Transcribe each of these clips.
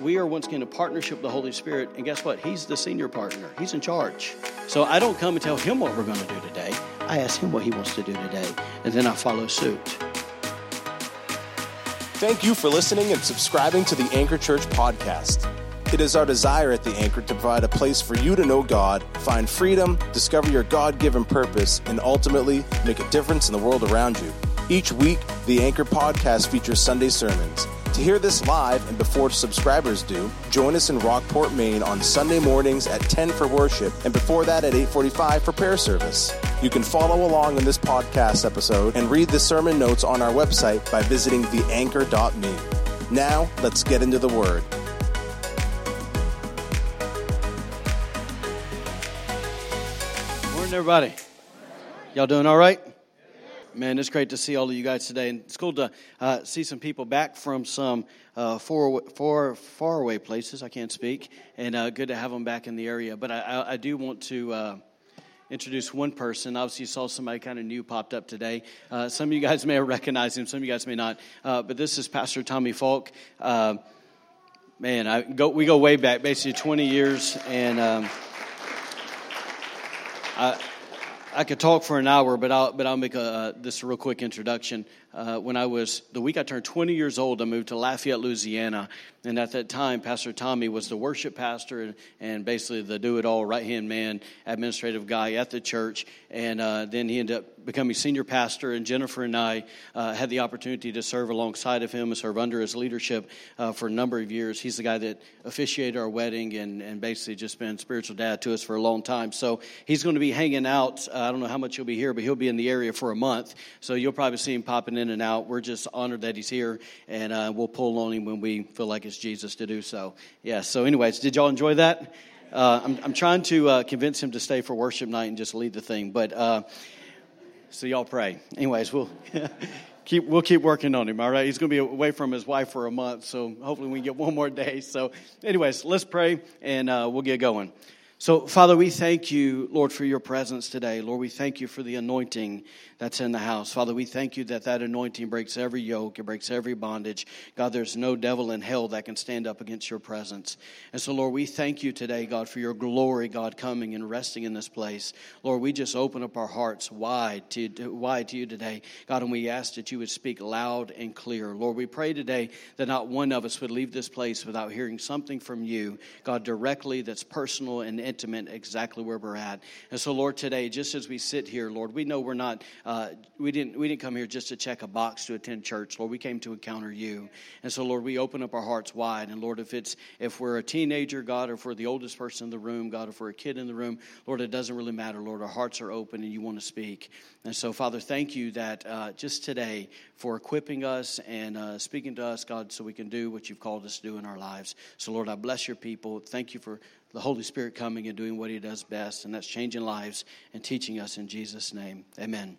we are once again a partnership with the Holy Spirit. And guess what? He's the senior partner, He's in charge. So I don't come and tell Him what we're going to do today. I ask Him what He wants to do today, and then I follow suit. Thank you for listening and subscribing to the Anchor Church podcast. It is our desire at the Anchor to provide a place for you to know God, find freedom, discover your God given purpose, and ultimately make a difference in the world around you. Each week, the Anchor podcast features Sunday sermons. To hear this live and before subscribers do, join us in Rockport, Maine on Sunday mornings at 10 for worship and before that at 8:45 for prayer service. You can follow along in this podcast episode and read the sermon notes on our website by visiting theanchor.me. Now, let's get into the word. Morning, everybody. Y'all doing all right? Man, it's great to see all of you guys today. And it's cool to uh, see some people back from some uh, far, far, far away places. I can't speak. And uh, good to have them back in the area. But I, I, do want to uh, introduce one person. Obviously, you saw somebody kind of new popped up today. Uh, some of you guys may have recognized him, some of you guys may not. Uh, but this is Pastor Tommy Falk. Man, I go, we go way back, basically 20 years. And um, I, I could talk for an hour, but I'll, but I'll make a, uh, this real quick introduction. Uh, when I was, the week I turned 20 years old, I moved to Lafayette, Louisiana. And at that time, Pastor Tommy was the worship pastor and, and basically the do it all, right hand man, administrative guy at the church. And uh, then he ended up becoming senior pastor. And Jennifer and I uh, had the opportunity to serve alongside of him and serve under his leadership uh, for a number of years. He's the guy that officiated our wedding and, and basically just been spiritual dad to us for a long time. So he's going to be hanging out. Uh, I don't know how much he'll be here, but he'll be in the area for a month. So you'll probably see him popping in and out. We're just honored that he's here, and uh, we'll pull on him when we feel like it's Jesus to do so. Yeah, so, anyways, did y'all enjoy that? Uh, I'm, I'm trying to uh, convince him to stay for worship night and just lead the thing, but uh, so y'all pray. Anyways, we'll. keep, we'll keep working on him, all right? He's going to be away from his wife for a month, so hopefully we can get one more day. So, anyways, let's pray and uh, we'll get going. So, Father, we thank you, Lord, for your presence today. Lord, we thank you for the anointing that's in the house. Father, we thank you that that anointing breaks every yoke, it breaks every bondage. God, there's no devil in hell that can stand up against your presence. And so, Lord, we thank you today, God, for your glory, God, coming and resting in this place. Lord, we just open up our hearts wide to, wide to you today, God, and we ask that you would speak loud and clear. Lord, we pray today that not one of us would leave this place without hearing something from you, God, directly that's personal and intimate, exactly where we're at. And so, Lord, today, just as we sit here, Lord, we know we're not uh, we didn't we didn't come here just to check a box to attend church, Lord. We came to encounter you, and so Lord, we open up our hearts wide. And Lord, if it's if we're a teenager, God, or if we're the oldest person in the room, God, if we're a kid in the room, Lord, it doesn't really matter, Lord. Our hearts are open, and you want to speak. And so, Father, thank you that uh, just today for equipping us and uh, speaking to us, God, so we can do what you've called us to do in our lives. So, Lord, I bless your people. Thank you for the Holy Spirit coming and doing what He does best, and that's changing lives and teaching us in Jesus' name. Amen.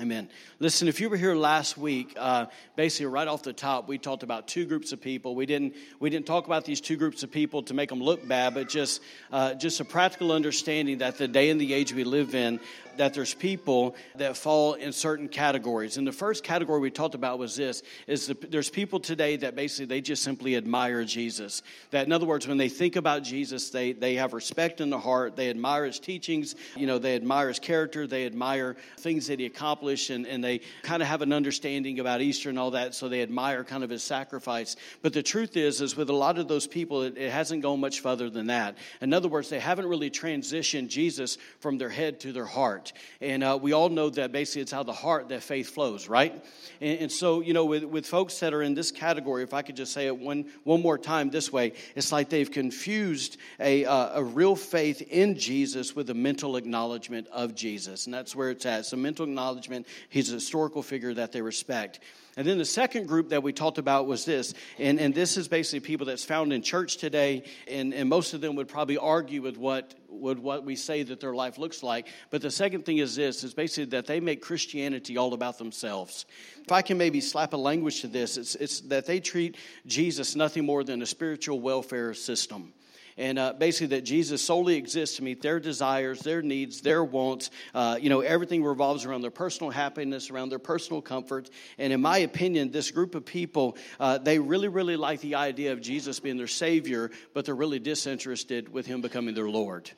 Amen. Listen, if you were here last week, uh, basically right off the top, we talked about two groups of people. We didn't we didn't talk about these two groups of people to make them look bad, but just uh, just a practical understanding that the day and the age we live in, that there's people that fall in certain categories. And the first category we talked about was this: is the, there's people today that basically they just simply admire Jesus. That in other words, when they think about Jesus, they they have respect in the heart. They admire his teachings. You know, they admire his character. They admire things that he accomplished, and, and they kind of have an understanding about Easter and all that. So they admire kind of his sacrifice. But the truth is, is with a lot of those people, it, it hasn't gone much further than that. In other words, they haven't really transitioned Jesus from their head to their heart heart. And uh, we all know that basically it's how the heart that faith flows, right? And, and, so, you know, with, with folks that are in this category, if I could just say it one, one more time this way, it's like they've confused a, uh, a real faith in Jesus with a mental acknowledgement of Jesus. And that's where it's at. It's a mental acknowledgement. He's a historical figure that they respect. And then the second group that we talked about was this, and, and this is basically people that's found in church today, and, and most of them would probably argue with what, with what we say that their life looks like. But the second thing is this, is basically that they make Christianity all about themselves. If I can maybe slap a language to this, it's, it's that they treat Jesus nothing more than a spiritual welfare system. And uh, basically that Jesus solely exists to meet their desires, their needs, their wants. Uh, you know, everything revolves around their personal happiness, around their personal comfort. And in my opinion, this group of people, uh, they really, really like the idea of Jesus being their Savior, but they're really disinterested with Him becoming their Lord.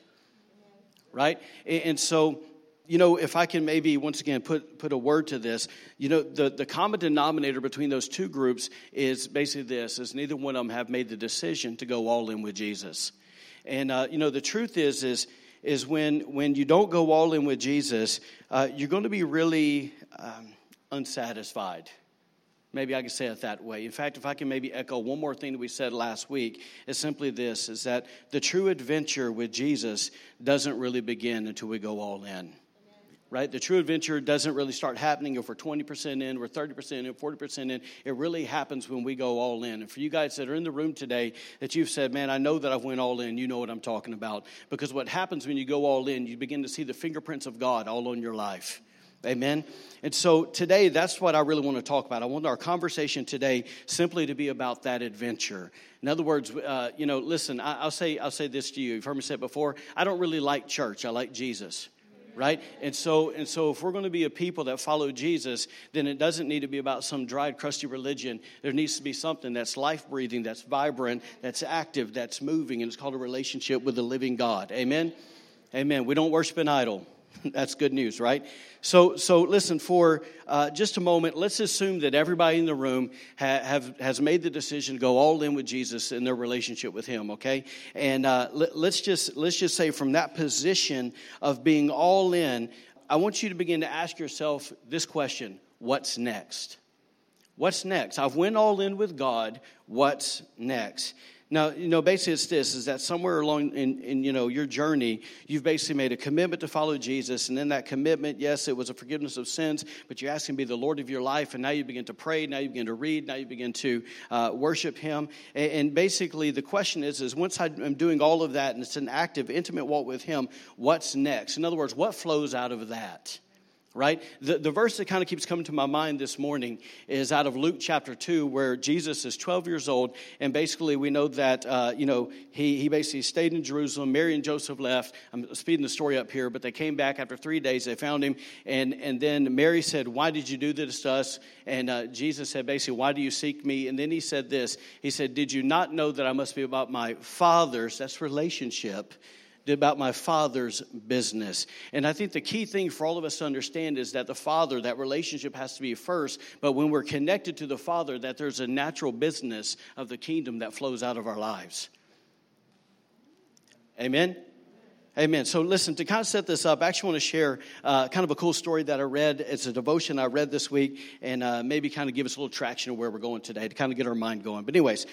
Right? And, and so you know, if I can maybe once again put, put a word to this, you know, the, the common denominator between those two groups is basically this, is neither one of them have made the decision to go all in with Jesus. And, uh, you know, the truth is, is, is when, when you don't go all in with Jesus, uh, you're going to be really um, unsatisfied. Maybe I can say it that way. In fact, if I can maybe echo one more thing that we said last week, is simply this is that the true adventure with Jesus doesn't really begin until we go all in right? The true adventure doesn't really start happening if we're 20% in, we're 30% in, 40% in. It really happens when we go all in. And for you guys that are in the room today that you've said, man, I know that I've went all in, you know what I'm talking about. Because what happens when you go all in, you begin to see the fingerprints of God all on your life. Amen. And so today, that's what I really want to talk about. I want our conversation today simply to be about that adventure. In other words, uh, you know, listen, I, will say I'll say this to you. You've heard me say it before. I don't really like church. I like Jesus right? And so, and so, if we're going to be a people that follow Jesus, then it doesn't need to be about some dried, crusty religion. There needs to be something that's life breathing, that's vibrant, that's active, that's moving, and it's called a relationship with the living God. Amen. Amen. We don't worship an idol. That's good news, right? So, so listen, for uh, just a moment, let's assume that everybody in the room ha- have, has made the decision to go all in with Jesus in their relationship with Him, okay? And uh, let, let's, just, let's just say from that position of being all in, I want you to begin to ask yourself this question What's next? What's next? I've went all in with God. What's next? Now, you know, basically it's this, is that somewhere along in, in, you know, your journey, you've basically made a commitment to follow Jesus. And in that commitment, yes, it was a forgiveness of sins, but you asked him to be the Lord of your life. And now you begin to pray, now you begin to read, now you begin to uh, worship him. And, and, basically the question is, is once I'm doing all of that and it's an active, intimate walk with him, what's next? In other words, what flows out of that? Right? The, the verse that kind of keeps coming to my mind this morning is out of Luke chapter 2, where Jesus is 12 years old. And basically, we know that, uh, you know, he, he basically stayed in Jerusalem. Mary and Joseph left. I'm speeding the story up here, but they came back after three days. They found him. And, and then Mary said, Why did you do this to us? And uh, Jesus said, basically, Why do you seek me? And then he said this He said, Did you not know that I must be about my Father's, that's relationship, about my father's business. And I think the key thing for all of us to understand is that the father, that relationship has to be first, but when we're connected to the father, that there's a natural business of the kingdom that flows out of our lives. Amen? Amen. So, listen, to kind of set this up, I actually want to share uh, kind of a cool story that I read. It's a devotion I read this week, and uh, maybe kind of give us a little traction of where we're going today to kind of get our mind going. But, anyways,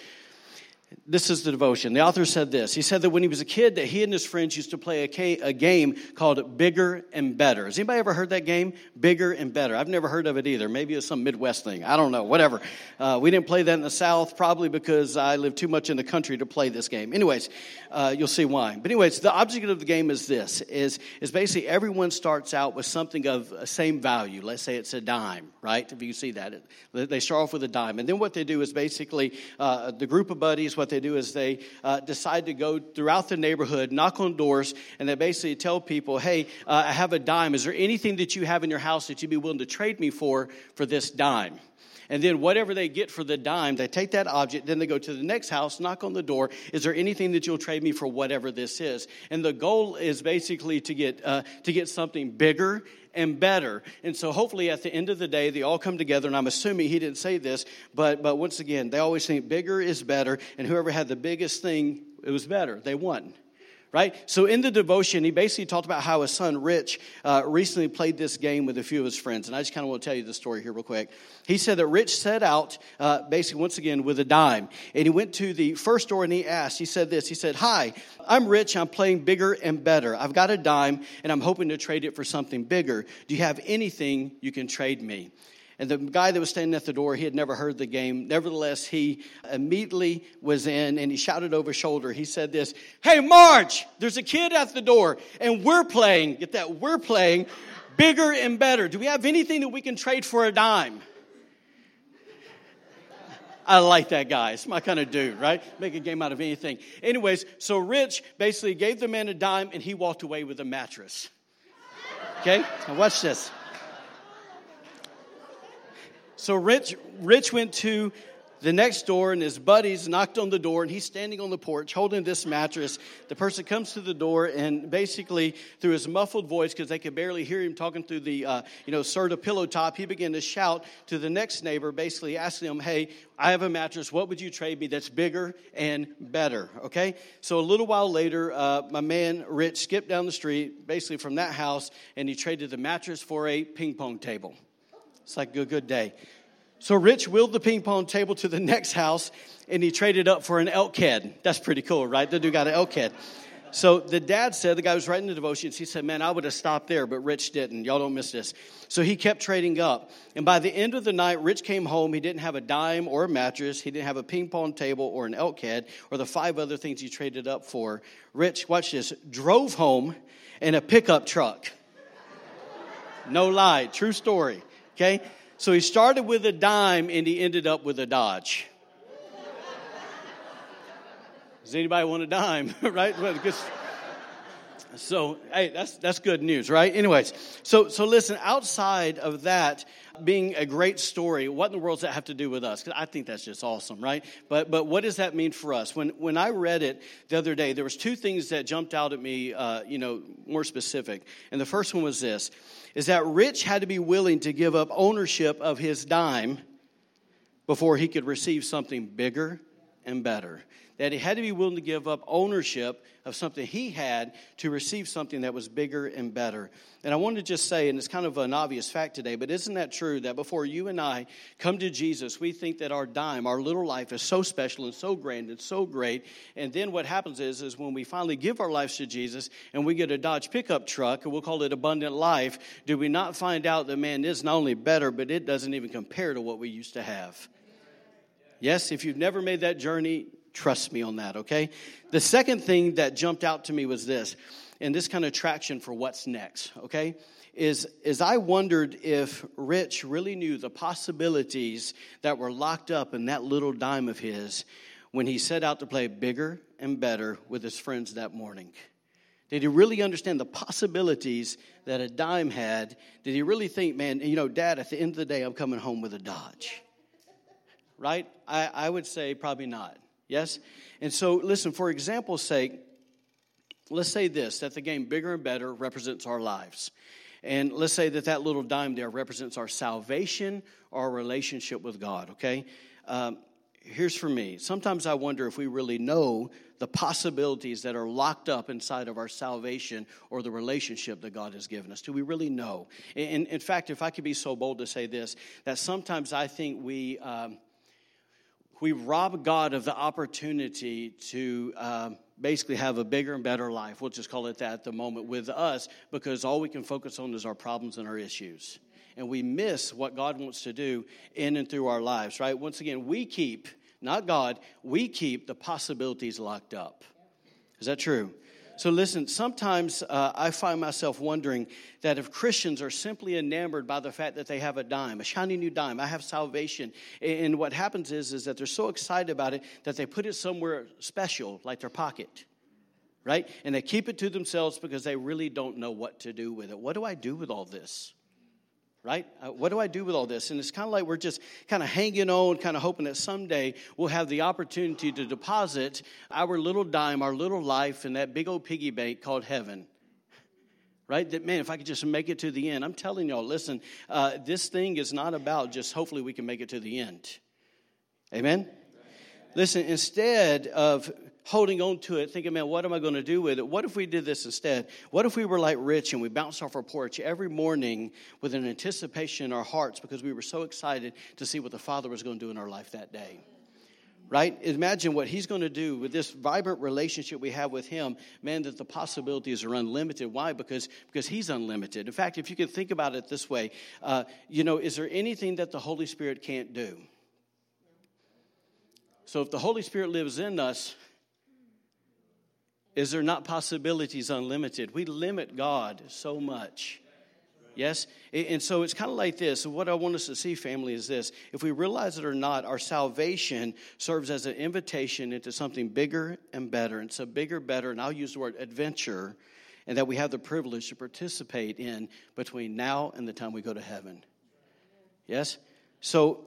this is the devotion. The author said this. He said that when he was a kid, that he and his friends used to play a, game called Bigger and Better. Has anybody ever heard that game? Bigger and Better. I've never heard of it either. Maybe it's some Midwest thing. I don't know. Whatever. Uh, we didn't play that in the South, probably because I live too much in the country to play this game. Anyways, uh, you'll see why. But anyways, the object of the game is this: is is basically everyone starts out with something of the same value. Let's say it's a dime, right? If you see that, they start off with a dime, and then what they do is basically uh, the group of buddies. What they do is they uh, decide to go throughout the neighborhood, knock on doors, and they basically tell people, hey, uh, I have a dime. Is there anything that you have in your house that you'd be willing to trade me for for this dime? And then whatever they get for the dime, they take that object, then they go to the next house, knock on the door. Is there anything that you'll trade me for whatever this is? And the goal is basically to get uh, to get something bigger and better. And so hopefully at the end of the day, they all come together. And I'm assuming he didn't say this, but, but once again, they always think bigger is better. And whoever had the biggest thing, it was better. They won right? So in the devotion, he basically talked about how his son Rich uh, recently played this game with a few of his friends. And I just kind of want to tell you the story here, real quick. He said that Rich set out, uh, basically, once again, with a dime. And he went to the first door and he asked, he said this, he said, Hi, I'm Rich. I'm playing bigger and better. I've got a dime and I'm hoping to trade it for something bigger. Do you have anything you can trade me? And the guy that was standing at the door, he had never heard the game. Nevertheless, he immediately was in and he shouted over his shoulder. He said this Hey, Marge, there's a kid at the door and we're playing, get that, we're playing bigger and better. Do we have anything that we can trade for a dime? I like that guy. It's my kind of dude, right? Make a game out of anything. Anyways, so Rich basically gave the man a dime and he walked away with a mattress. Okay? Now watch this. So Rich, Rich went to the next door and his buddies knocked on the door and he's standing on the porch holding this mattress. The person comes to the door and basically through his muffled voice because they could barely hear him talking through the uh, you know serta pillow top he began to shout to the next neighbor basically asking him hey i have a mattress. What would you trade me that's bigger and better? Okay? So a little while later uh, my man rich skipped down the street basically from that house and he traded the mattress for a ping pong table it's like a good day so Rich wheeled the ping pong table to the next house and he traded up for an elk head. That's pretty cool, right? The dude got an elk head. So the dad said, the guy was writing the devotions, he said, Man, I would have stopped there, but Rich didn't. Y'all don't miss this. So he kept trading up. And by the end of the night, Rich came home. He didn't have a dime or a mattress. He didn't have a ping pong table or an elk head or the five other things he traded up for. Rich, watch this, drove home in a pickup truck. No lie, true story. Okay? So he started with a dime and he ended up with a Dodge. Does anybody want a dime? right? So, hey, that's that's good news, right? Anyways, so so listen. Outside of that being a great story, what in the world does that have to do with us? Because I think that's just awesome, right? But but what does that mean for us? When when I read it the other day, there was two things that jumped out at me, uh, you know, more specific. And the first one was this: is that Rich had to be willing to give up ownership of his dime before he could receive something bigger and better. That he had to be willing to give up ownership of something he had to receive something that was bigger and better. And I want to just say, and it's kind of an obvious fact today, but isn't that true that before you and I come to Jesus, we think that our dime, our little life is so special and so grand and so great. And then what happens is, is when we finally give our lives to Jesus and we get a Dodge pickup truck, and we'll call it abundant life, do we not find out that man is not only better, but it doesn't even compare to what we used to have? Yes, if you've never made that journey, trust me on that, okay? The second thing that jumped out to me was this, and this kind of traction for what's next, okay? Is, is I wondered if Rich really knew the possibilities that were locked up in that little dime of his when he set out to play bigger and better with his friends that morning. Did he really understand the possibilities that a dime had? Did he really think, man, you know, Dad, at the end of the day, I'm coming home with a Dodge? right? I, I would say probably not. Yes? And so, listen, for example's sake, let's say this that the game bigger and better represents our lives. And let's say that that little dime there represents our salvation our relationship with God, okay? Um, here's for me sometimes I wonder if we really know the possibilities that are locked up inside of our salvation or the relationship that God has given us. Do we really know? In, in fact, if I could be so bold to say this, that sometimes I think we. Um, we rob God of the opportunity to um, basically have a bigger and better life. We'll just call it that at the moment with us because all we can focus on is our problems and our issues. And we miss what God wants to do in and through our lives, right? Once again, we keep, not God, we keep the possibilities locked up. Is that true? So, listen, sometimes uh, I find myself wondering that if Christians are simply enamored by the fact that they have a dime, a shiny new dime, I have salvation, and what happens is, is that they're so excited about it that they put it somewhere special, like their pocket, right? And they keep it to themselves because they really don't know what to do with it. What do I do with all this? Right? Uh, what do I do with all this? And it's kind of like we're just kind of hanging on, kind of hoping that someday we'll have the opportunity to deposit our little dime, our little life in that big old piggy bank called heaven. Right? That, man, if I could just make it to the end. I'm telling y'all, listen, uh, this thing is not about just hopefully we can make it to the end. Amen? Listen, instead of holding on to it, thinking, man, what am I going to do with it? What if we did this instead? What if we were like Rich and we bounced off our porch every morning with an anticipation in our hearts because we were so excited to see what the Father was going to do in our life that day? Right? Imagine what he's going to do with this vibrant relationship we have with him. Man, that the possibilities are unlimited. Why? Because, because he's unlimited. In fact, if you can think about it this way, uh, you know, is there anything that the Holy Spirit can't do? So if the Holy Spirit lives in us, is there not possibilities unlimited? We limit God so much. Yes? And so it's kind of like this. What I want us to see, family, is this. If we realize it or not, our salvation serves as an invitation into something bigger and better. And so bigger, better, and I'll use the word adventure, and that we have the privilege to participate in between now and the time we go to heaven. Yes? So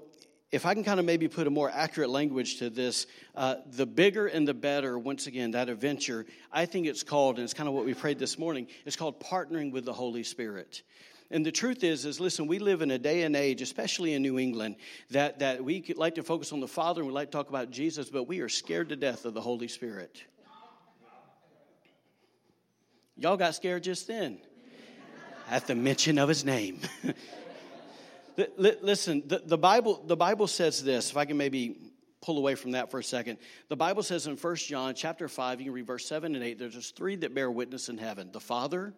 if I can kind of maybe put a more accurate language to this, uh, the bigger and the better, once again, that adventure, I think it's called, and it's kind of what we prayed this morning, it's called partnering with the Holy Spirit. And the truth is, is listen, we live in a day and age, especially in New England, that, that we like to focus on the Father and we like to talk about Jesus, but we are scared to death of the Holy Spirit. Y'all got scared just then at the mention of his name. Listen, the, the, Bible, the Bible says this, if I can maybe pull away from that for a second. The Bible says in 1 John chapter 5, you can read verse 7 and 8, there's just three that bear witness in heaven the Father,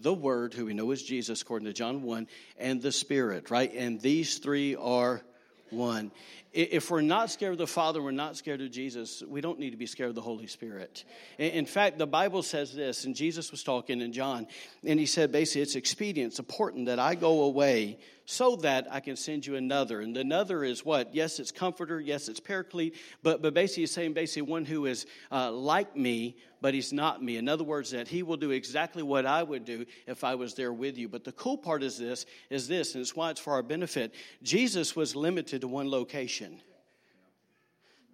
the Word, who we know is Jesus, according to John 1, and the Spirit, right? And these three are one. If we're not scared of the Father, we're not scared of Jesus, we don't need to be scared of the Holy Spirit. In fact, the Bible says this, and Jesus was talking in John, and he said basically, it's expedient, it's important that I go away so that I can send you another. And the another is what? Yes, it's comforter. Yes, it's paraclete. But, but basically, he's saying basically one who is uh, like me, but he's not me. In other words, that he will do exactly what I would do if I was there with you. But the cool part is this, is this, and it's why it's for our benefit. Jesus was limited to one location.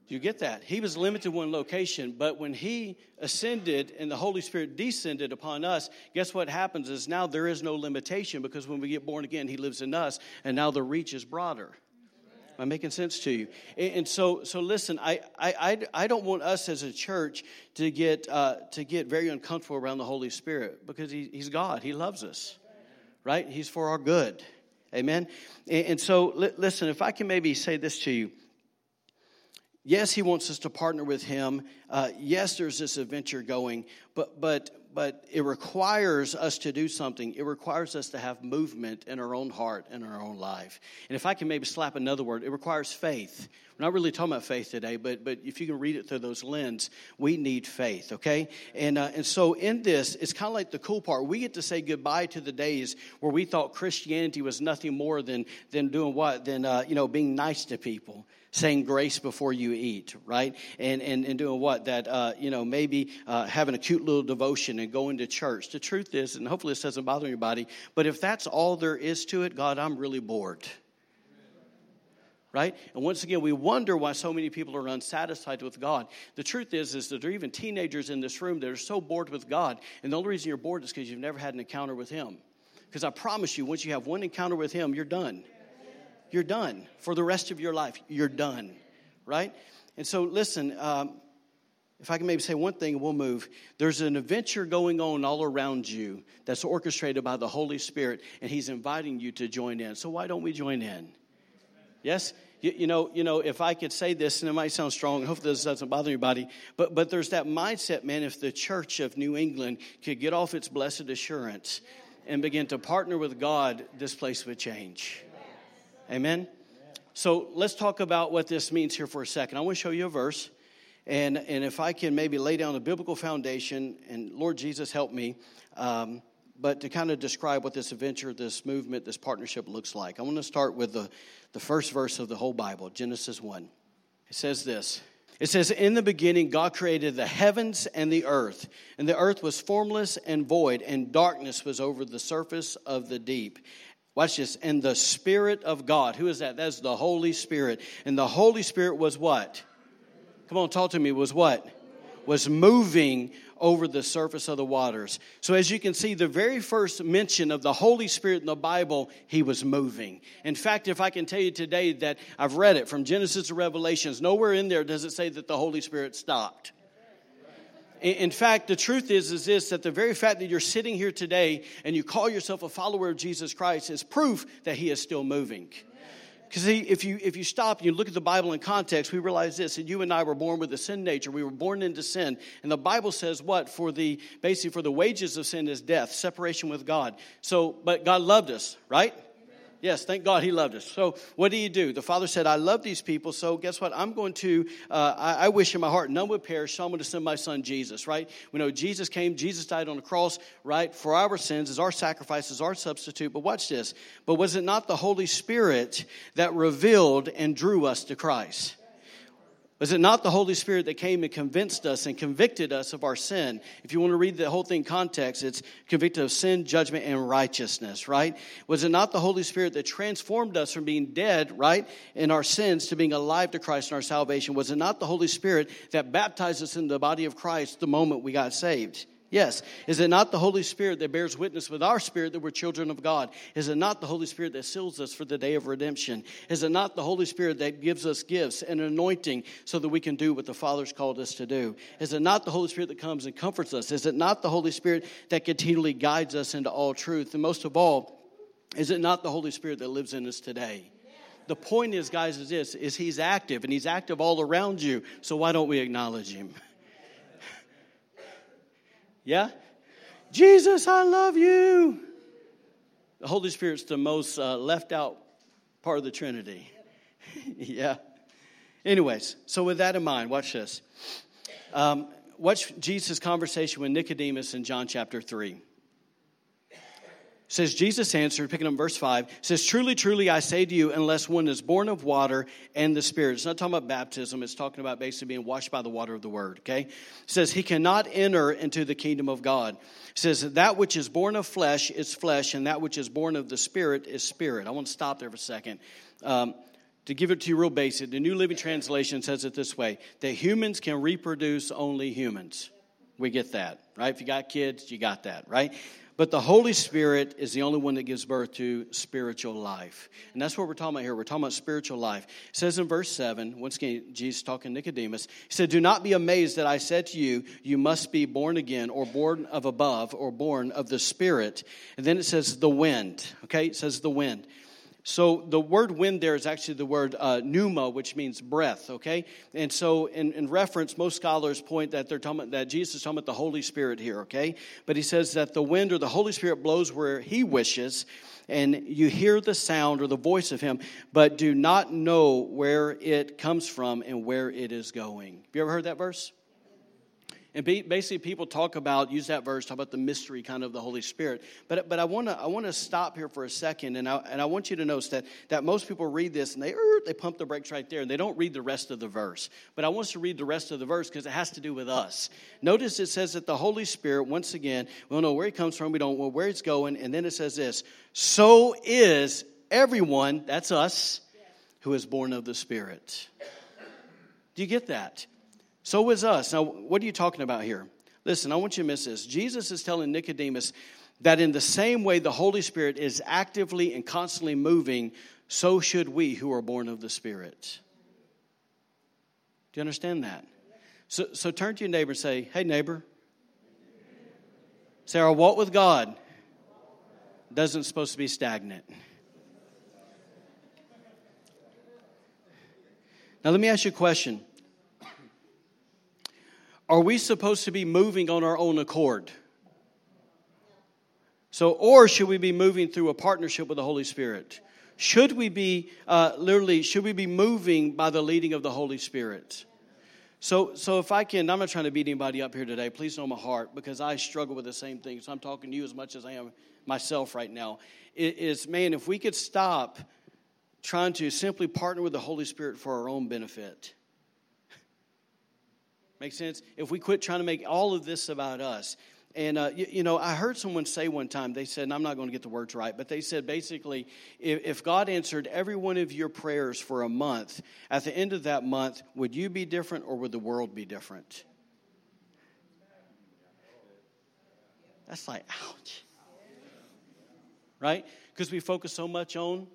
Do you get that? He was limited to one location, but when he ascended and the Holy Spirit descended upon us, guess what happens is now there is no limitation because when we get born again, he lives in us, and now the reach is broader. Am I making sense to you? And so, so listen. I, I, I don't want us as a church to get uh, to get very uncomfortable around the Holy Spirit because he, He's God. He loves us, right? He's for our good. Amen. And, and so, li- listen. If I can maybe say this to you, yes, he wants us to partner with him. Uh, yes, there's this adventure going, but but but it requires us to do something. It requires us to have movement in our own heart and our own life. And if I can maybe slap another word, it requires faith. We're not really talking about faith today, but but if you can read it through those lens, we need faith. Okay, and uh, and so in this, it's kind of like the cool part. We get to say goodbye to the days where we thought Christianity was nothing more than than doing what than uh, you know being nice to people saying grace before you eat, right? And and, and doing what? That, uh, you know, maybe uh, having a cute little devotion and going to church. The truth is, and hopefully this doesn't bother anybody, but if that's all there is to it, God, I'm really bored. Right? And once again, we wonder why so many people are unsatisfied with God. The truth is, is that there are even teenagers in this room that are so bored with God. And the only reason you're bored is because you've never had an encounter with Him. Because I promise you, once you have one encounter with Him, you're done you're done. For the rest of your life, you're done, right? And so, listen, um, if I can maybe say one thing, we'll move. There's an adventure going on all around you that's orchestrated by the Holy Spirit, and He's inviting you to join in. So, why don't we join in? Yes? You, you, know, you know, if I could say this, and it might sound strong, hopefully this doesn't bother anybody, but, but there's that mindset, man, if the church of New England could get off its blessed assurance and begin to partner with God, this place would change. Amen? So let's talk about what this means here for a second. I want to show you a verse. And, and if I can maybe lay down a biblical foundation, and Lord Jesus, help me, um, but to kind of describe what this adventure, this movement, this partnership looks like. I want to start with the, the first verse of the whole Bible, Genesis 1. It says this It says, In the beginning, God created the heavens and the earth, and the earth was formless and void, and darkness was over the surface of the deep. Watch this. And the Spirit of God. Who is that? That's the Holy Spirit. And the Holy Spirit was what? Come on, talk to me. Was what? Was moving over the surface of the waters. So, as you can see, the very first mention of the Holy Spirit in the Bible, he was moving. In fact, if I can tell you today that I've read it from Genesis to Revelations, nowhere in there does it say that the Holy Spirit stopped. In fact, the truth is, is this that the very fact that you're sitting here today and you call yourself a follower of Jesus Christ is proof that He is still moving. Because if you if you stop and you look at the Bible in context, we realize this: that you and I were born with a sin nature. We were born into sin, and the Bible says what for the basically for the wages of sin is death, separation with God. So, but God loved us, right? Yes, thank God he loved us. So, what do you do? The Father said, I love these people, so guess what? I'm going to, uh, I, I, wish in my heart none would perish, so I'm going to send my son Jesus, right? We know Jesus came, Jesus died on the cross, right, for our sins, as our sacrifice, as our substitute. But watch this. But was it not the Holy Spirit that revealed and drew us to Christ? Was it not the Holy Spirit that came and convinced us and convicted us of our sin? If you want to read the whole thing context, it's convicted of sin, judgment, and righteousness, right? Was it not the Holy Spirit that transformed us from being dead, right, in our sins to being alive to Christ in our salvation? Was it not the Holy Spirit that baptized us in the body of Christ the moment we got saved? Yes. Is it not the Holy Spirit that bears witness with our spirit that we're children of God? Is it not the Holy Spirit that seals us for the day of redemption? Is it not the Holy Spirit that gives us gifts and anointing so that we can do what the Father's called us to do? Is it not the Holy Spirit that comes and comforts us? Is it not the Holy Spirit that continually guides us into all truth? And most of all, is it not the Holy Spirit that lives in us today? The point is, guys, is this is he's active and he's active all around you. So why don't we acknowledge him? Yeah? Jesus, I love you. The Holy Spirit's the most uh, left out part of the Trinity. yeah. Anyways, so with that in mind, watch this. Um, watch Jesus' conversation with Nicodemus in John chapter 3 says jesus answered picking up verse 5 says truly truly i say to you unless one is born of water and the spirit it's not talking about baptism it's talking about basically being washed by the water of the word okay? It says he cannot enter into the kingdom of god. It says that which is born of flesh is flesh and that which is born of the spirit is spirit. I want to stop there for a second. Um, to give it to you real basic the new living translation says it this way that humans can reproduce only humans. We get that right? If you got kids you got that right but the Holy Spirit is the only one that gives birth to spiritual life. And that's what we're talking about here. We're talking about spiritual life. It says in verse 7, once again, Jesus talking to Nicodemus, he said, Do not be amazed that I said to you, You must be born again, or born of above, or born of the Spirit. And then it says, The wind. Okay, it says, The wind. So the word wind there is actually the word uh, pneuma, which means breath, okay? And so in, in, reference, most scholars point that they're talking about, that Jesus is talking about the Holy Spirit here, okay? But he says that the wind or the Holy Spirit blows where he wishes, and you hear the sound or the voice of him, but do not know where it comes from and where it is going. Have you ever heard that verse? And basically, people talk about, use that verse, talk about the mystery kind of the Holy Spirit. But, but I want to I wanna stop here for a second, and I, and I want you to notice that, that most people read this and they, er, they pump the brakes right there, and they don't read the rest of the verse. But I want us to read the rest of the verse because it has to do with us. Notice it says that the Holy Spirit, once again, we don't know where he comes from, we don't know where he's going, and then it says this So is everyone, that's us, who is born of the Spirit. Do you get that? So is us. Now, what are you talking about here? Listen, I want you to miss this. Jesus is telling Nicodemus that in the same way the Holy Spirit is actively and constantly moving, so should we who are born of the Spirit. Do you understand that? So, so turn to your neighbor and say, Hey, neighbor. Say, our walk with God doesn't supposed to be stagnant. Now, let me ask you a question. Are we supposed to be moving on our own accord? So, or should we be moving through a partnership with the Holy Spirit? Should we be uh, literally? Should we be moving by the leading of the Holy Spirit? So, so if I can, I'm not trying to beat anybody up here today. Please know my heart because I struggle with the same thing. So I'm talking to you as much as I am myself right now. It is man, if we could stop trying to simply partner with the Holy Spirit for our own benefit Make sense? If we quit trying to make all of this about us. And, uh, you, you, know, I heard someone say one time, they said, I'm not going to get the words right, but they said basically, if, if God answered every one of your prayers for a month, at the end of that month, would you be different or would the world be different? That's like, ouch. Right? Because we focus so much on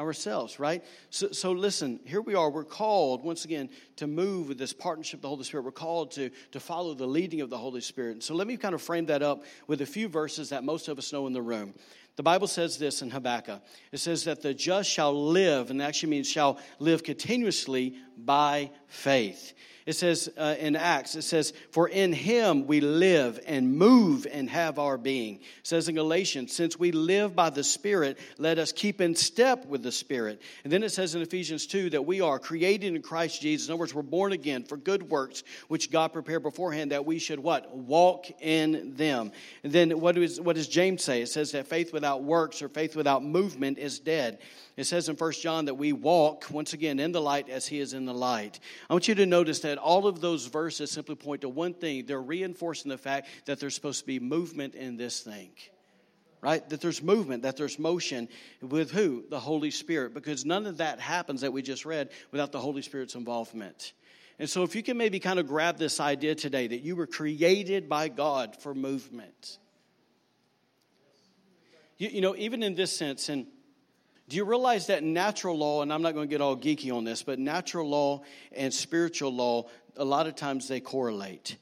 ourselves, right? So, so listen, here we are. We're called, once again, to move with this partnership of the Holy Spirit. We're called to, to follow the leading of the Holy Spirit. And so let me kind of frame that up with a few verses that most of us know in the room. The Bible says this in Habakkuk. It says that the just shall live, and that actually means shall live continuously by faith. It says uh, in Acts, it says, For in him we live and move and have our being. It says in Galatians, Since we live by the Spirit, let us keep in step with the Spirit. And then it says in Ephesians 2 that we are created in Christ Jesus. In other words, we're born again for good works, which God prepared beforehand that we should what? Walk in them. And then what, is, what does James say? It says that faith without works or faith without movement is dead. It says in 1 John that we walk, once again, in the light as he is in the light. I want you to notice that all of those verses simply point to one thing. They're reinforcing the fact that there's supposed to be movement in this thing right? That there's movement, that there's motion with who? The Holy Spirit, because none of that happens that we just read without the Holy Spirit's involvement. And so, if you can maybe kind of grab this idea today that you were created by God for movement. You, you know, even in this sense, and do you realize that natural law, and I'm not going to get all geeky on this, but natural law and spiritual law, a lot of times they correlate.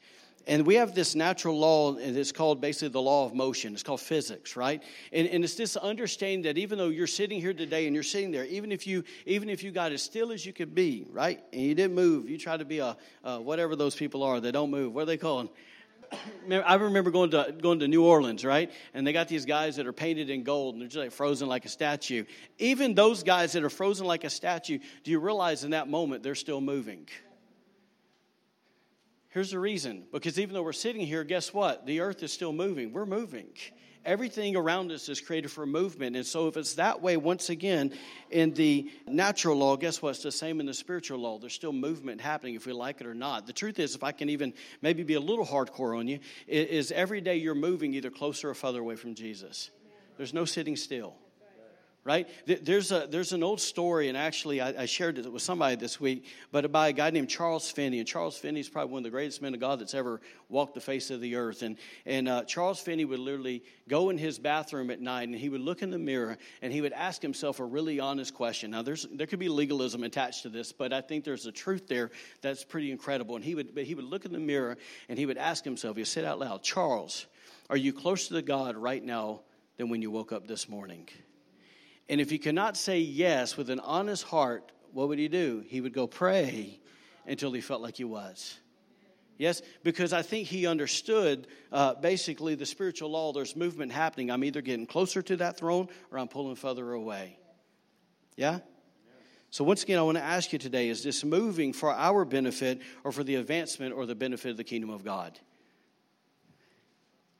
And we have this natural law, and it's called basically the law of motion. It's called physics, right? And, and it's this understanding that even though you're sitting here today and you're sitting there, even if you even if you got as still as you could be, right, and you didn't move, you try to be a whatever those people are that don't move. What are they called? I remember going to going to New Orleans, right? And they got these guys that are painted in gold and they're just like frozen like a statue. Even those guys that are frozen like a statue, do you realize in that moment they're still moving? Here's the reason because even though we're sitting here, guess what? The earth is still moving. We're moving everything around us is created for movement. And so, if it's that way, once again, in the natural law, guess what? It's the same in the spiritual law. There's still movement happening if we like it or not. The truth is, if I can even maybe be a little hardcore on you, is every day you're moving either closer or further away from Jesus. There's no sitting still right? There's, a, there's an old story, and actually I, I, shared it with somebody this week, but by a guy named Charles Finney. And Charles Finney is probably one of the greatest men of God that's ever walked the face of the earth. And, and uh, Charles Finney would literally go in his bathroom at night and he would look in the mirror and he would ask himself a really honest question. Now, there's, there could be legalism attached to this, but I think there's a truth there that's pretty incredible. And he would, he would look in the mirror and he would ask himself, he'd say out loud, Charles, are you closer to God right now than when you woke up this morning? And if he cannot say yes with an honest heart, what would he do? He would go pray until he felt like he was. Yes, because I think he understood uh, basically the spiritual law. There's movement happening. I'm either getting closer to that throne or I'm pulling further away. Yeah? So, once again, I want to ask you today is this moving for our benefit or for the advancement or the benefit of the kingdom of God?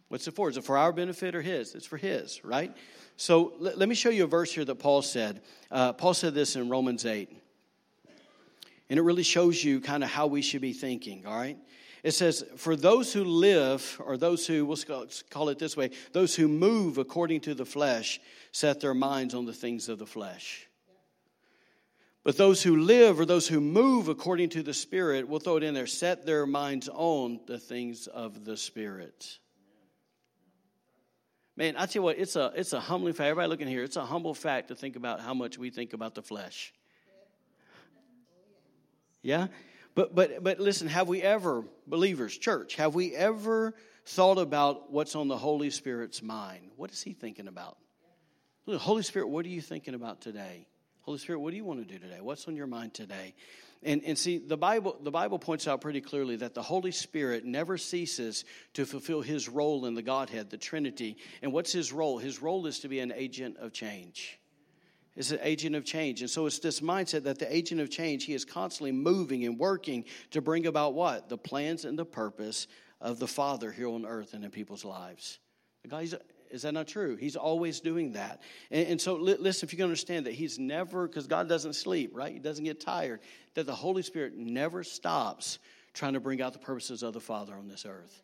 What's it for? Is it for our benefit or his? It's for his, right? So let, let me show you a verse here that Paul said. Uh, Paul said this in Romans 8. And it really shows you kind of how we should be thinking, all right? It says, For those who live, or those who, we'll call it this way, those who move according to the flesh set their minds on the things of the flesh. But those who live, or those who move according to the Spirit, we'll throw it in there, set their minds on the things of the Spirit. Man, I tell you what, it's a it's a humbling fact. Everybody looking here, it's a humble fact to think about how much we think about the flesh. Yeah? But but but listen, have we ever, believers, church, have we ever thought about what's on the Holy Spirit's mind? What is he thinking about? Holy Spirit, what are you thinking about today? Holy Spirit, what do you want to do today? What's on your mind today? And, and see, the Bible, the Bible points out pretty clearly that the Holy Spirit never ceases to fulfill his role in the Godhead, the Trinity. And what's his role? His role is to be an agent of change. It's an agent of change. And so it's this mindset that the agent of change, he is constantly moving and working to bring about what? The plans and the purpose of the Father here on earth and in people's lives. The guy's is that not true? He's always doing that. And, and so, li- listen, if you can understand that He's never, because God doesn't sleep, right? He doesn't get tired, that the Holy Spirit never stops trying to bring out the purposes of the Father on this earth.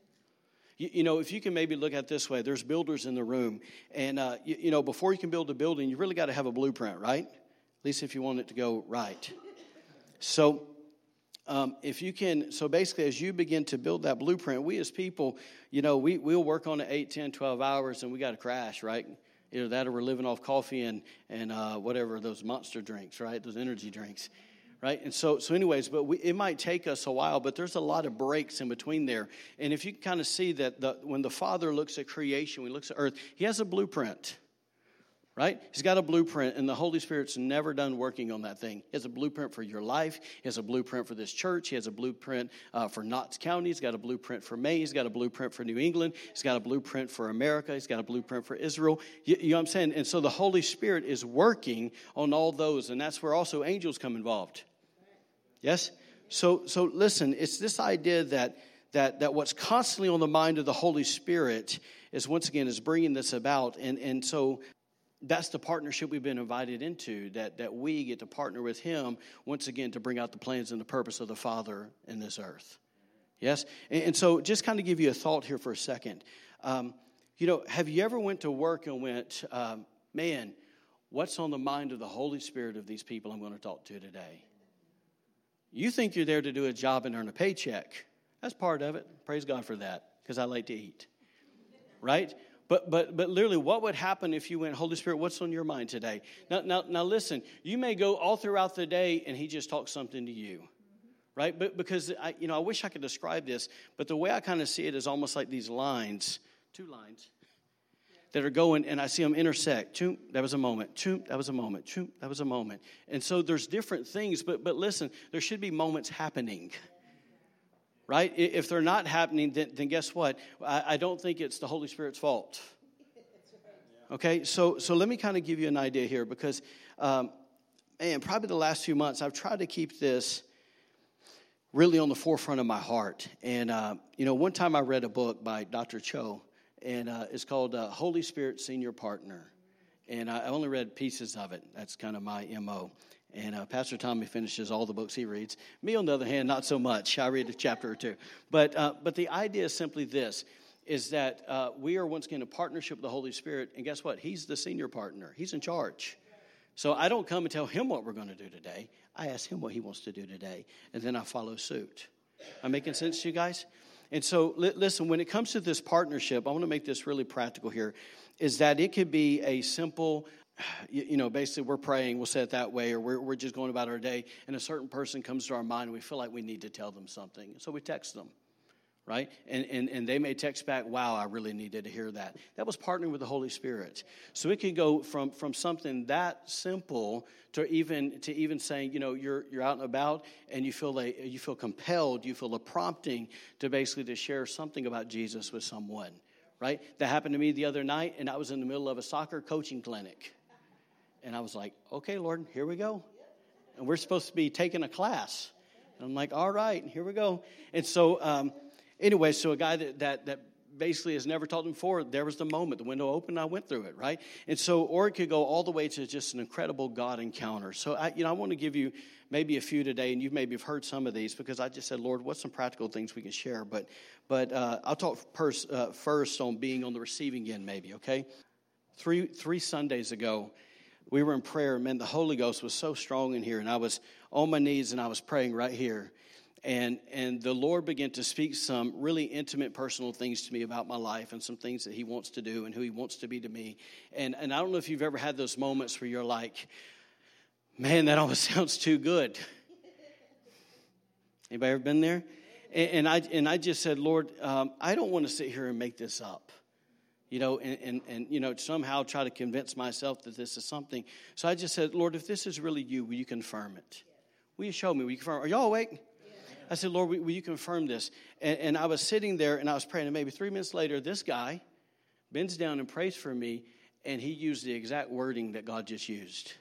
You, you know, if you can maybe look at this way, there's builders in the room. And, uh, you, you know, before you can build a building, you really got to have a blueprint, right? At least if you want it to go right. So, um, if you can, so basically, as you begin to build that blueprint, we as people, you know, we, we'll work on it 8, 10, 12 hours and we got to crash, right? Either that or we're living off coffee and, and uh, whatever, those monster drinks, right? Those energy drinks, right? And so, so anyways, but we, it might take us a while, but there's a lot of breaks in between there. And if you can kind of see that the, when the Father looks at creation, when he looks at earth, he has a blueprint right? He's got a blueprint, and the Holy Spirit's never done working on that thing. He has a blueprint for your life. He has a blueprint for this church. He has a blueprint uh, for Knox County. He's got a blueprint for Maine. He's got a blueprint for New England. He's got a blueprint for America. He's got a blueprint for Israel. You, you know what I'm saying? And so the Holy Spirit is working on all those, and that's where also angels come involved. Yes? So, so listen, it's this idea that, that, that what's constantly on the mind of the Holy Spirit is once again is bringing this about and, and so that's the partnership we've been invited into that, that we get to partner with him once again to bring out the plans and the purpose of the father in this earth. Yes? And, and so just kind of give you a thought here for a second. Um, you know have you ever went to work and went um, man what's on the mind of the holy spirit of these people i'm going to talk to today? You think you're there to do a job and earn a paycheck. That's part of it. Praise god for that because i like to eat. Right but, but, but literally, what would happen if you went, Holy Spirit, what's on your mind today? Now, now, now listen, you may go all throughout the day and he just talks something to you, right? But because, I, you know, I wish I could describe this, but the way I kind of see it is almost like these lines, two lines, that are going, and I see them intersect. Choom, that was a moment. Choom, that was a moment. Choom, that was a moment. And so there's different things, but, but listen, there should be moments happening right? If they're not happening, then, then guess what? I, I, don't think it's the Holy Spirit's fault. Okay, so, so let me kind of give you an idea here because, um, man, probably the last few months, I've tried to keep this really on the forefront of my heart. And, uh, you know, one time I read a book by Dr. Cho, and uh, it's called uh, Holy Spirit Senior Partner. And I only read pieces of it. That's kind of my MO. And uh, Pastor Tommy finishes all the books he reads. Me, on the other hand, not so much. I read a chapter or two. But, uh, but the idea is simply this is that uh, we are once again in partnership with the Holy Spirit. And guess what? He's the senior partner, He's in charge. So I don't come and tell him what we're going to do today. I ask him what he wants to do today, and then I follow suit. Am I making sense to you guys? And so, li- listen, when it comes to this partnership, I want to make this really practical here is that it could be a simple you know, basically we're praying, we'll say it that way, or we're, we're just going about our day, and a certain person comes to our mind, and we feel like we need to tell them something. So we text them, right? And, and, and they may text back, wow, I really needed to hear that. That was partnering with the Holy Spirit. So it can go from, from something that simple to even, to even saying, you know, you're, you're out and about, and you feel, like, you feel compelled, you feel a prompting to basically to share something about Jesus with someone. Right? That happened to me the other night, and I was in the middle of a soccer coaching clinic and I was like, okay, Lord, here we go. And we're supposed to be taking a class. And I'm like, all right, here we go. And so, um, anyway, so a guy that, that, that basically has never taught him before, there was the moment. The window opened, I went through it, right? And so, or it could go all the way to just an incredible God encounter. So, I, you know, I want to give you maybe a few today, and you maybe have heard some of these because I just said, Lord, what's some practical things we can share? But, but uh, I'll talk pers- uh, first on being on the receiving end, maybe, okay? Three, three Sundays ago, we were in prayer, man, the Holy Ghost was so strong in here, and I was on my knees and I was praying right here. And, and the Lord began to speak some really intimate, personal things to me about my life and some things that He wants to do and who He wants to be to me. And, and I don't know if you've ever had those moments where you're like, man, that almost sounds too good. Anybody ever been there? And, and I, and I just said, Lord, um, I don't want to sit here and make this up you know, and, and, and, you know, somehow try to convince myself that this is something. So I just said, Lord, if this is really you, will you confirm it? Will you show me? Will you confirm? Are y'all awake? I said, Lord, will you confirm this? And, and I was sitting there and I was praying, and maybe three minutes later, this guy bends down and prays for me, and he used the exact wording that God just used.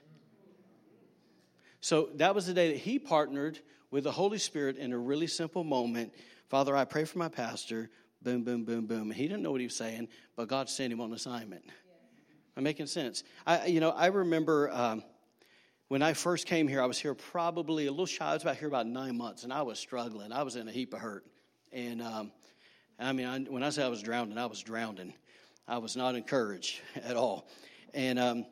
So that was the day that he partnered with the Holy Spirit in a really simple moment. Father, I pray for my pastor boom, boom, boom, boom. He didn't know what he was saying, but God sent him on assignment. Yeah. I'm making sense. I, you know, I remember um, when I first came here, I was here probably a little shy. I was about here about nine months, and I was struggling. I was in a heap of hurt. And um, I mean, I, when I say I was drowning, I was drowning. I was not encouraged at all. And um,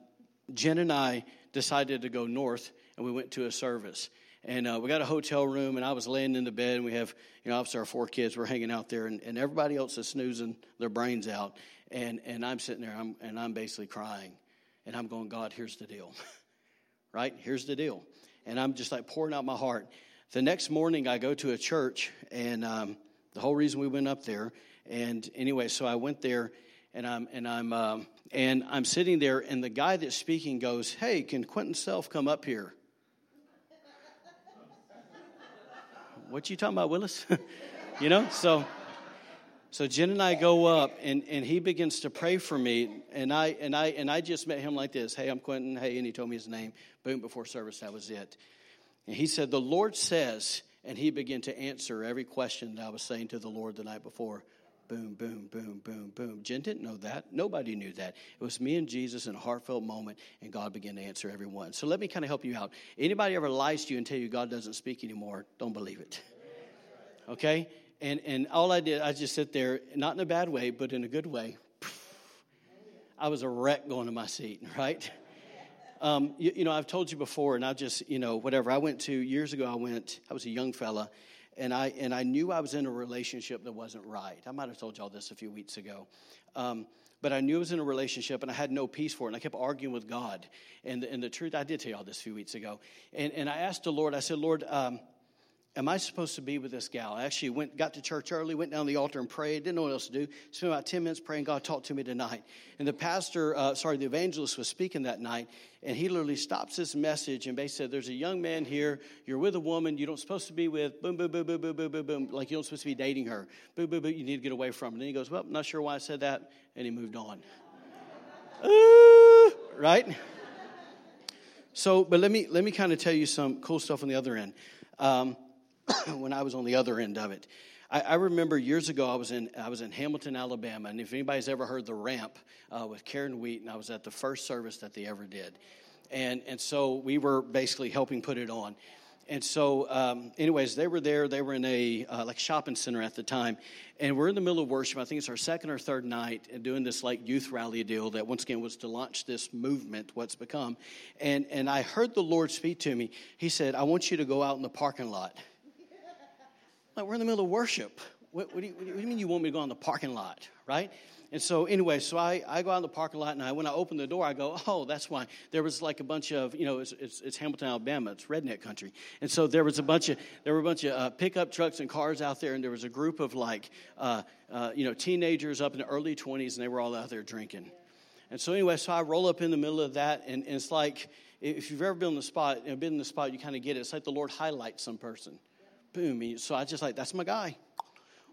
Jen and I decided to go north, and we went to a service. And uh, we got a hotel room, and I was laying in the bed, and we have, you know, obviously our four kids were hanging out there, and, and everybody else is snoozing their brains out. And, and I'm sitting there, I'm, and I'm basically crying. And I'm going, God, here's the deal. right? Here's the deal. And I'm just like pouring out my heart. The next morning, I go to a church, and um, the whole reason we went up there. And anyway, so I went there, and I'm and I'm um, and I'm sitting there, and the guy that's speaking goes, "Hey, can Quinton Self come up here?" What you talking about, Willis? you know, so so Jen and I go up, and, and he begins to pray for me, and I and I and I just met him like this. Hey, I'm Quinton. Hey, and he told me his name. Boom, before service, that was it. And he said, "The Lord says," and he began to answer every question that I was saying to the Lord the night before. Boom, boom, boom, boom, boom. Jen didn't know that. Nobody knew that. It was me and Jesus in a heartfelt moment, and God began to answer everyone. So let me kind of help you out. Anybody ever lies to you and tell you God doesn't speak anymore? Don't believe it. Okay? And, and all I did, I just sit there, not in a bad way, but in a good way. I was a wreck going to my seat, right? Um, you, you, know, I've told you before, and I just, you know, whatever. I went to, years ago, I went, I was a young fella, and I, and I knew I was in a relationship that wasn't right. I might have told y'all this a few weeks ago. Um, but I knew I was in a relationship and I had no peace for it. And I kept arguing with God. And, and the truth, I did tell y'all this a few weeks ago. And, and I asked the Lord, I said, Lord, um, am I supposed to be with this gal? I actually went, got to church early, went down the altar and prayed. Didn't know what else to do. Spent about 10 minutes praying. God talked to me tonight. And the pastor, uh, sorry, the evangelist was speaking that night. And he literally stops his message and basically said, There's a young man here. You're with a woman you don't supposed to be with. Boom, boom, boom, boom, boom, boom, boom, boom. Like you don't supposed to be dating her. Boom, boom, boom. You need to get away from her. And then he goes, Well, not sure why I said that. And he moved on. uh, right? So, but let me let me kind of tell you some cool stuff on the other end. Um, when I was on the other end of it. I, I, remember years ago I was in I was in Hamilton, Alabama, and if anybody's ever heard the ramp uh, with Karen Wheaton, I was at the first service that they ever did, and and so we were basically helping put it on. And so, um, anyways, they were there. They were in a uh, like shopping center at the time, and we're in the middle of worship. I think it's our second or third night, and doing this like youth rally deal that once again was to launch this movement, what's become. And and I heard the Lord speak to me. He said, "I want you to go out in the parking lot." Like, we're in the middle of worship. What, what, do you, what, do you, mean you want me to go in the parking lot, right? And so, anyway, so I, I go out in the parking lot, and I, when I open the door, I go, oh, that's why. There was like a bunch of, you know, it's, it's, it's Hamilton, Alabama. It's redneck country. And so there was a bunch of, there were a bunch of uh, pickup trucks and cars out there, and there was a group of like, uh, uh, you know, teenagers up in the early 20s, and they were all out there drinking. And so, anyway, so I roll up in the middle of that, and, and it's like, if you've ever been in the spot, know, been in the spot, you kind of get it. It's like the Lord highlights some person boom. So I just like, that's my guy.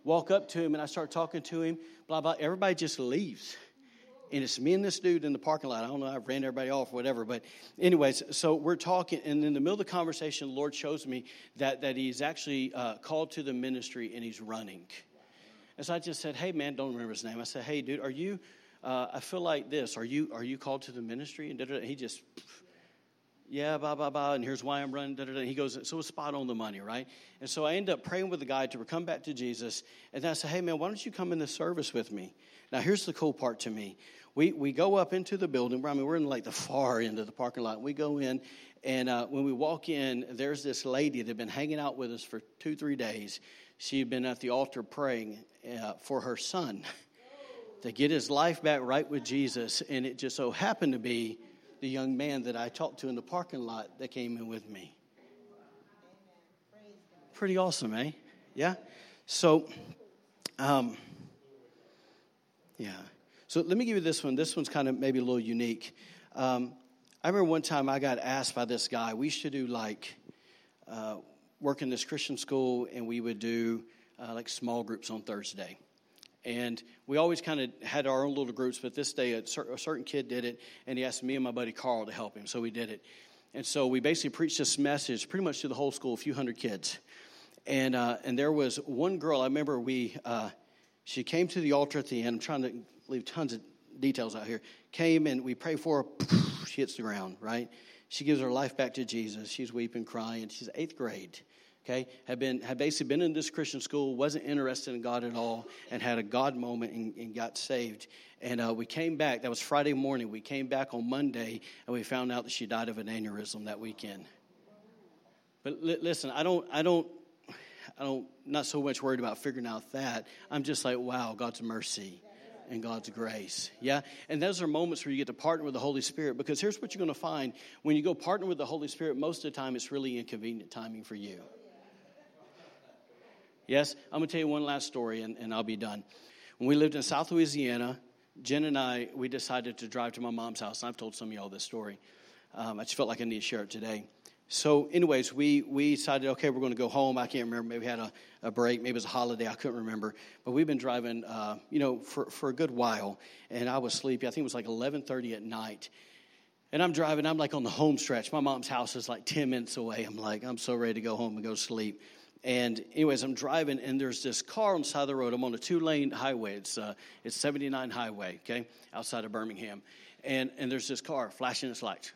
Walk up to him and I start talking to him, blah, blah. Everybody just leaves. And it's me and this dude in the parking lot. I don't know, I ran everybody off, whatever. But, anyways, so we're talking, and in the middle of the conversation, the Lord shows me that, that he's actually uh, called to the ministry and he's running. And so I just said, hey, man, don't remember his name. I said, hey, dude, are you, uh, I feel like this. Are you, are you called to the ministry? And he just, yeah, blah, blah, blah, and here's why I'm running, da, da, da. He goes, so it's spot on the money, right? And so I end up praying with the guy to come back to Jesus. And I say, hey, man, why don't you come in the service with me? Now, here's the cool part to me. We, we go up into the building. I mean, we're in like the far end of the parking lot. We go in, and uh, when we walk in, there's this lady that had been hanging out with us for two, three days. She had been at the altar praying uh, for her son to get his life back right with Jesus. And it just so happened to be the young man that I talked to in the parking lot that came in with me. Pretty awesome, eh? Yeah? So, um, yeah. So let me give you this one. This one's kind of maybe a little unique. Um, I remember one time I got asked by this guy. We used to do like uh, work in this Christian school, and we would do uh, like small groups on Thursday. And we always kind of had our own little groups, but this day a, cer- a certain kid did it, and he asked me and my buddy Carl to help him, so we did it. And so we basically preached this message pretty much to the whole school, a few hundred kids. And, uh, and there was one girl, I remember we, uh, she came to the altar at the end. I'm trying to leave tons of details out here. Came and we pray for her, she hits the ground, right? She gives her life back to Jesus. She's weeping, crying. She's eighth grade okay, had, been, had basically been in this Christian school, wasn't interested in God at all, and had a God moment and, and got saved. And uh, we came back, that was Friday morning. We came back on Monday, and we found out that she died of an aneurysm that weekend. But li- listen, I don't, I don't, I don't, not so much worried about figuring out that. I'm just like, wow, God's mercy and God's grace. Yeah? And those are moments where you get to partner with the Holy Spirit because here's what you're going to find when you go partner with the Holy Spirit, most of the time it's really inconvenient timing for you. Yes? I'm going to tell you one last story and, and I'll be done. When we lived in South Louisiana, Jen and I, we decided to drive to my mom's house. I've told some of y'all this story. Um, I just felt like I need to share it today. So, anyways, we, we decided, okay, we're going to go home. I can't remember. Maybe we had a, a break. Maybe it was a holiday. I couldn't remember. But we've been driving, uh, you know, for, for a good while. And I was sleepy. I think it was like 11.30 at night. And I'm driving. I'm like on the home stretch. My mom's house is like 10 minutes away. I'm like, I'm so ready to go home and go sleep. And anyways, I'm driving, and there's this car on the side of the road. I'm on a two-lane highway. It's uh, it's 79 highway, okay, outside of Birmingham, and and there's this car flashing its lights.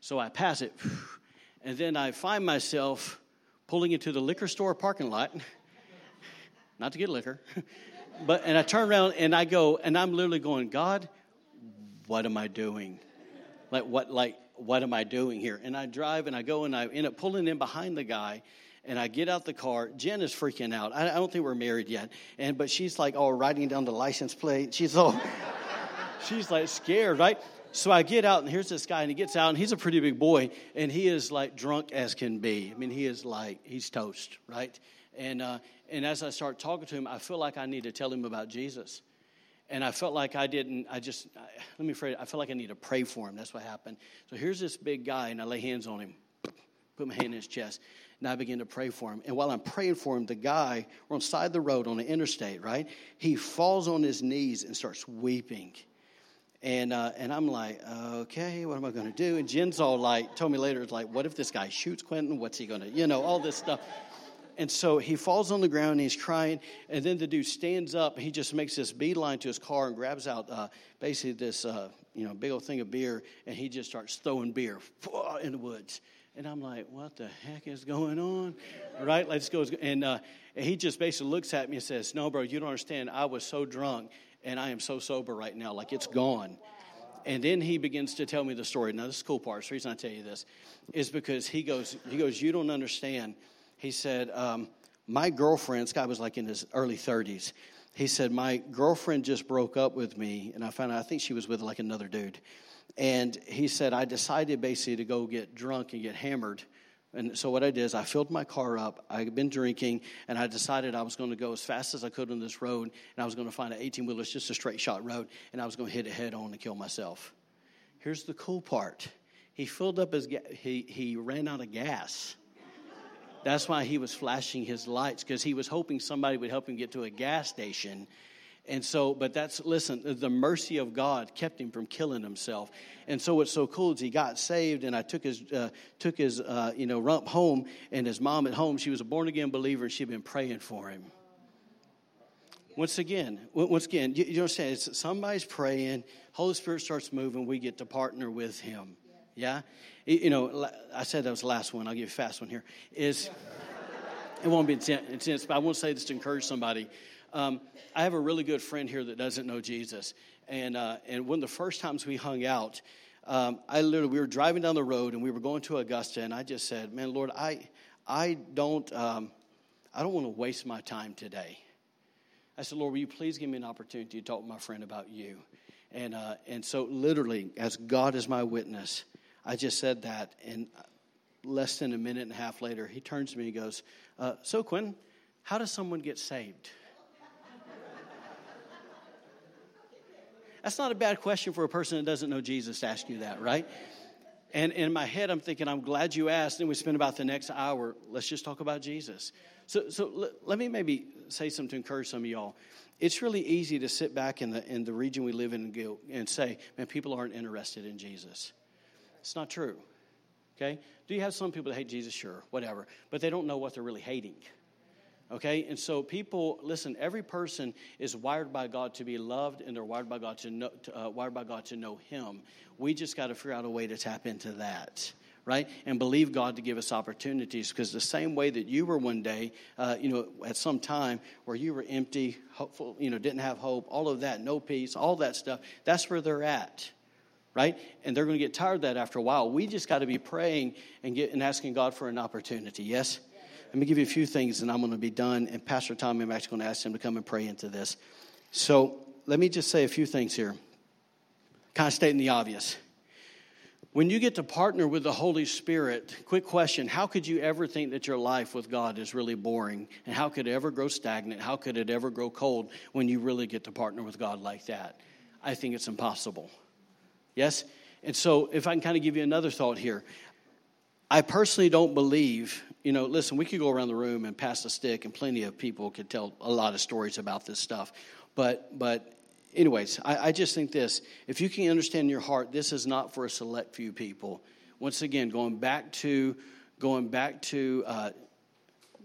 So I pass it, and then I find myself pulling into the liquor store parking lot, not to get liquor, but and I turn around and I go, and I'm literally going, God, what am I doing? Like what? Like what am I doing here? And I drive and I go and I end up pulling in behind the guy and I get out the car. Jen is freaking out. I, I don't think we're married yet. And but she's like all writing down the license plate. She's all she's like scared, right? So I get out and here's this guy and he gets out and he's a pretty big boy and he is like drunk as can be. I mean, he is like he's toast, right? And uh, and as I start talking to him, I feel like I need to tell him about Jesus and I felt like I didn't. I just I, let me phrase. I felt like I need to pray for him. That's what happened. So here's this big guy, and I lay hands on him, put my hand in his chest, and I begin to pray for him. And while I'm praying for him, the guy we're on the side of the road on the interstate, right? He falls on his knees and starts weeping. And uh, and I'm like, okay, what am I going to do? And Jen's all like, told me later, it's like, what if this guy shoots Quinton? What's he going to, you know, all this stuff. And so he falls on the ground and he's crying. And then the dude stands up. He just makes this beeline to his car and grabs out uh, basically this uh, you know big old thing of beer. And he just starts throwing beer in the woods. And I'm like, what the heck is going on? Right? Let's go. And, uh, and he just basically looks at me and says, no, bro, you don't understand. I was so drunk and I am so sober right now. Like it's gone. And then he begins to tell me the story. Now, this is the cool part. The reason I tell you this is because he goes, he goes, you don't understand he said, um, My girlfriend, this guy was like in his early 30s. He said, My girlfriend just broke up with me, and I found out, I think she was with like another dude. And he said, I decided basically to go get drunk and get hammered. And so what I did is I filled my car up. I'd been drinking, and I decided I was going to go as fast as I could on this road, and I was going to find an 18 wheeler, it's just a straight shot road, and I was going to hit it head on and kill myself. Here's the cool part: he filled up his ga- he he ran out of gas. That's why he was flashing his lights because he was hoping somebody would help him get to a gas station. And so, but that's, listen, the mercy of God kept him from killing himself. And so, what's so cool is he got saved, and I took his, uh, took his, uh, you know, rump home, and his mom at home, she was a born again believer, and she'd been praying for him. Once again, once again, you, you understand, it's somebody's praying, Holy Spirit starts moving, we get to partner with him. Yeah? You know, I said that was the last one. I'll give you a fast one here. Is it won't be intense, but I want to say this to encourage somebody. Um, I have a really good friend here that doesn't know Jesus, and uh, and one of the first times we hung out, um, I literally we were driving down the road and we were going to Augusta, and I just said, "Man, Lord, I I don't um, I don't want to waste my time today." I said, "Lord, will you please give me an opportunity to talk to my friend about you?" And uh, and so literally, as God is my witness. I just said that, and less than a minute and a half later, he turns to me and goes, uh, So, Quinn, how does someone get saved? That's not a bad question for a person that doesn't know Jesus to ask you that, right? And in my head, I'm thinking, I'm glad you asked. And we spend about the next hour, let's just talk about Jesus. So, so let, let me maybe say something to encourage some of y'all. It's really easy to sit back in the, in the region we live in and, go, and say, man, people aren't interested in Jesus. It's not true. Okay? Do you have some people that hate Jesus? Sure, whatever. But they don't know what they're really hating. Okay? And so people, listen, every person is wired by God to be loved and they're wired by God to know, to, uh, wired by God to know Him. We just got to figure out a way to tap into that. Right? And believe God to give us opportunities because the same way that you were one day, uh, you know, at some time where you were empty, hopeful, you know, didn't have hope, all of that, no peace, all that stuff, that's where they're at right? And they're going to get tired of that after a while. We just got to be praying and, get, and asking God for an opportunity. Yes? Let me give you a few things and I'm going to be done. And Pastor Tommy, I'm actually going to ask him to come and pray into this. So let me just say a few things here, kind of stating the obvious. When you get to partner with the Holy Spirit, quick question how could you ever think that your life with God is really boring? And how could it ever grow stagnant? How could it ever grow cold when you really get to partner with God like that? I think it's impossible. Yes? And so, if I can kind of give you another thought here, I personally don't believe, you know, listen, we could go around the room and pass the stick, and plenty of people could tell a lot of stories about this stuff. But, but anyways, I, I just think this if you can understand in your heart, this is not for a select few people. Once again, going back to going back to uh,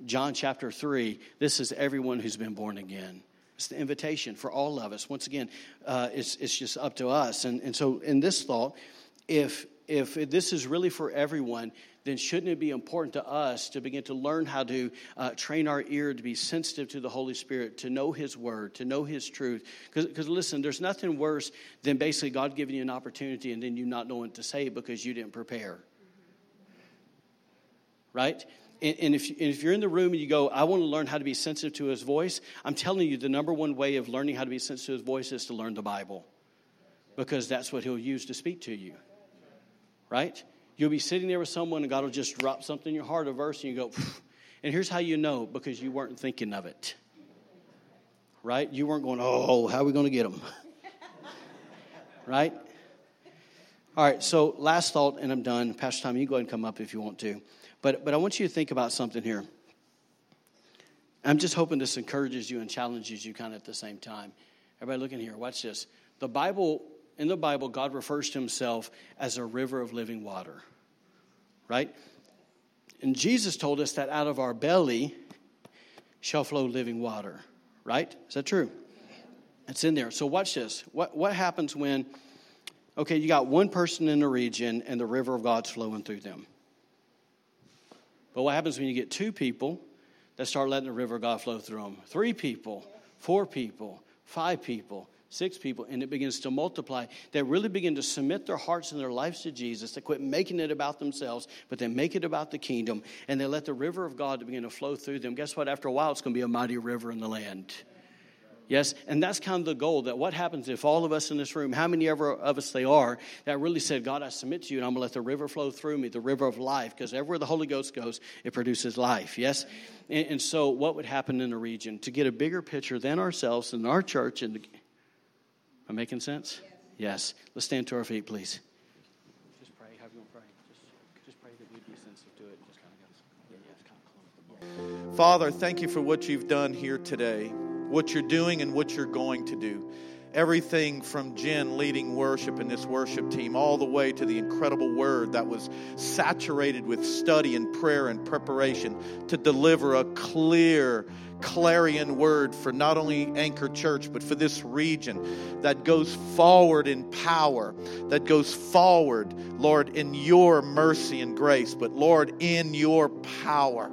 John chapter 3, this is everyone who's been born again. It's the invitation for all of us. Once again, uh, it's, it's just up to us. And, and so, in this thought, if, if this is really for everyone, then shouldn't it be important to us to begin to learn how to uh, train our ear to be sensitive to the Holy Spirit, to know His Word, to know His truth? Because listen, there's nothing worse than basically God giving you an opportunity and then you not knowing what to say because you didn't prepare. Right? And, and if, and if you're in the room and you go, I want to learn how to be sensitive to His voice, I'm telling you, the number one way of learning how to be sensitive to His voice is to learn the Bible because that's what He'll use to speak to you. Right? You'll be sitting there with someone and God will just drop something in your heart, a verse, and you go, Phew. and here's how you know because you weren't thinking of it. Right? You weren't going, oh, how are we going to get them? right? All right, so last thought, and I'm done. Pastor Tom, you go ahead and come up if you want to. But, but I want you to think about something here. I'm just hoping this encourages you and challenges you kind of at the same time. Everybody looking here, watch this. The Bible in the Bible, God refers to himself as a river of living water, right? And Jesus told us that out of our belly shall flow living water, right? Is that true? It's in there. So watch this. What, what happens when, okay, you got one person in the region and the river of God's flowing through them? But what happens when you get two people that start letting the river of God flow through them? Three people, four people, five people, six people, and it begins to multiply. They really begin to submit their hearts and their lives to Jesus. They quit making it about themselves, but they make it about the kingdom, and they let the river of God begin to flow through them. Guess what? After a while, it's going to be a mighty river in the land. Yes, and that's kind of the goal that what happens if all of us in this room, how many ever of us they are, that really said, God, I submit to you and I'm going to let the river flow through me, the river of life, because everywhere the Holy Ghost goes, it produces life. Yes? And, and, so, what would happen in the region? To get a bigger picture than ourselves and our church and the, Am I making sense? Yes. yes. Let's stand to our feet, please. Just pray. How are you going to pray? Just, just pray that we'd be sensitive to it. Just kind of yeah, yeah, kind of close the door. Father, thank you for what you've done here today, what you're doing, and what you're going to do. Everything from Jen leading worship in this worship team, all the way to the incredible word that was saturated with study and prayer and preparation to deliver a clear, clarion word for not only Anchor Church, but for this region that goes forward in power, that goes forward, Lord, in your mercy and grace, but Lord, in your power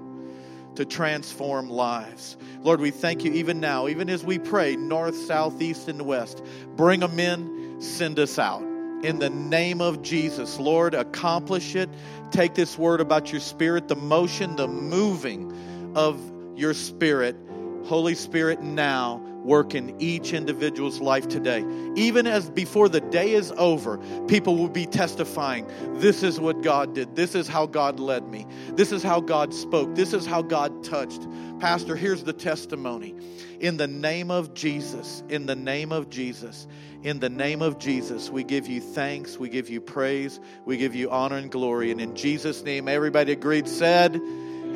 to transform lives. Lord, we thank you even now, even as we pray, north, south, east, and west. Bring them in, send us out. In the name of Jesus, Lord, accomplish it. Take this word about your spirit, the motion, the moving of your spirit. Holy Spirit, now work in each individual's life today. Even as before the day is over, people will be testifying this is what God did. This is how God led me. This is how God spoke. This is how God touched. Pastor, here's the testimony. In the name of Jesus, in the name of Jesus, in the name of Jesus, we give you thanks, we give you praise, we give you honor and glory. And in Jesus' name, everybody agreed, said,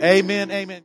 Amen, amen.